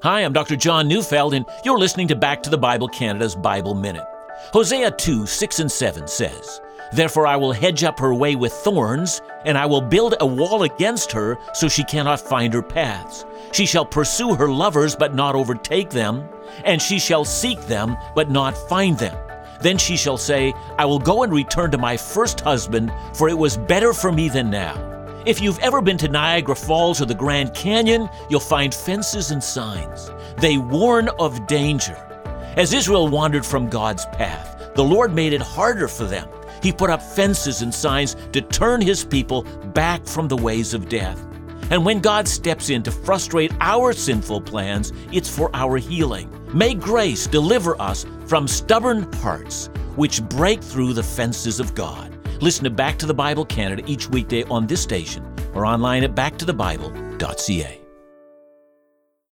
Hi, I'm Dr. John Neufeld, and you're listening to Back to the Bible Canada's Bible Minute. Hosea 2 6 and 7 says, Therefore I will hedge up her way with thorns, and I will build a wall against her so she cannot find her paths. She shall pursue her lovers, but not overtake them, and she shall seek them, but not find them. Then she shall say, I will go and return to my first husband, for it was better for me than now. If you've ever been to Niagara Falls or the Grand Canyon, you'll find fences and signs. They warn of danger. As Israel wandered from God's path, the Lord made it harder for them. He put up fences and signs to turn his people back from the ways of death. And when God steps in to frustrate our sinful plans, it's for our healing. May grace deliver us from stubborn hearts which break through the fences of God. Listen to Back to the Bible Canada each weekday on this station or online at backtothebible.ca.